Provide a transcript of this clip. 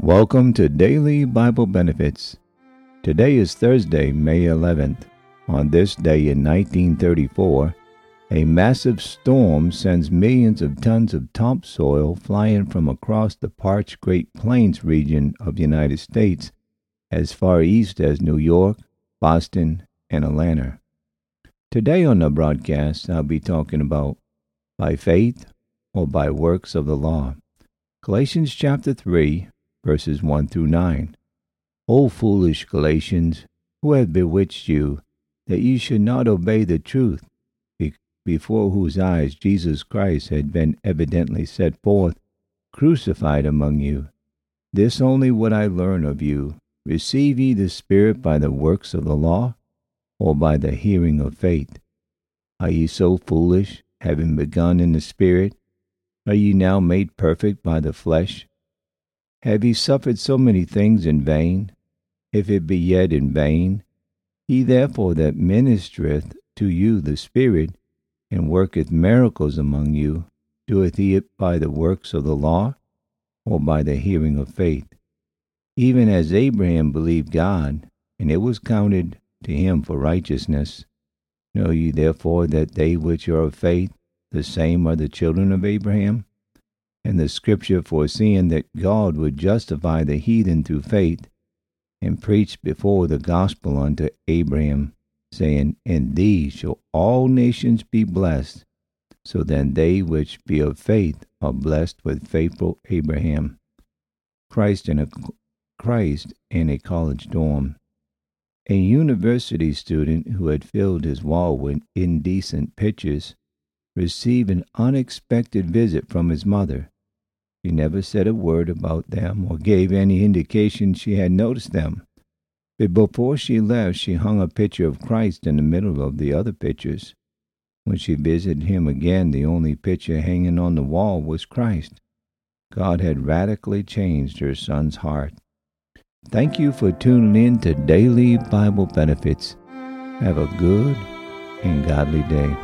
Welcome to Daily Bible Benefits. Today is Thursday, May 11th. On this day in 1934, a massive storm sends millions of tons of topsoil flying from across the parched Great Plains region of the United States as far east as New York, Boston, and Atlanta. Today on the broadcast, I'll be talking about by faith or by works of the law. Galatians chapter 3, verses 1 through 9. O foolish Galatians, who hath bewitched you, that ye should not obey the truth, before whose eyes Jesus Christ had been evidently set forth, crucified among you? This only would I learn of you. Receive ye the Spirit by the works of the law, or by the hearing of faith? Are ye so foolish, having begun in the Spirit? Are ye now made perfect by the flesh? Have ye suffered so many things in vain? If it be yet in vain, he therefore that ministereth to you the Spirit, and worketh miracles among you, doeth he it by the works of the law, or by the hearing of faith? Even as Abraham believed God, and it was counted to him for righteousness. Know ye therefore that they which are of faith, the same are the children of Abraham? And the scripture foreseeing that God would justify the heathen through faith, and preached before the gospel unto Abraham, saying, In thee shall all nations be blessed. So then they which be of faith are blessed with faithful Abraham. Christ in a Christ in a college dorm. A university student who had filled his wall with indecent pictures received an unexpected visit from his mother. She never said a word about them or gave any indication she had noticed them. But before she left, she hung a picture of Christ in the middle of the other pictures. When she visited him again, the only picture hanging on the wall was Christ. God had radically changed her son's heart. Thank you for tuning in to Daily Bible Benefits. Have a good and godly day.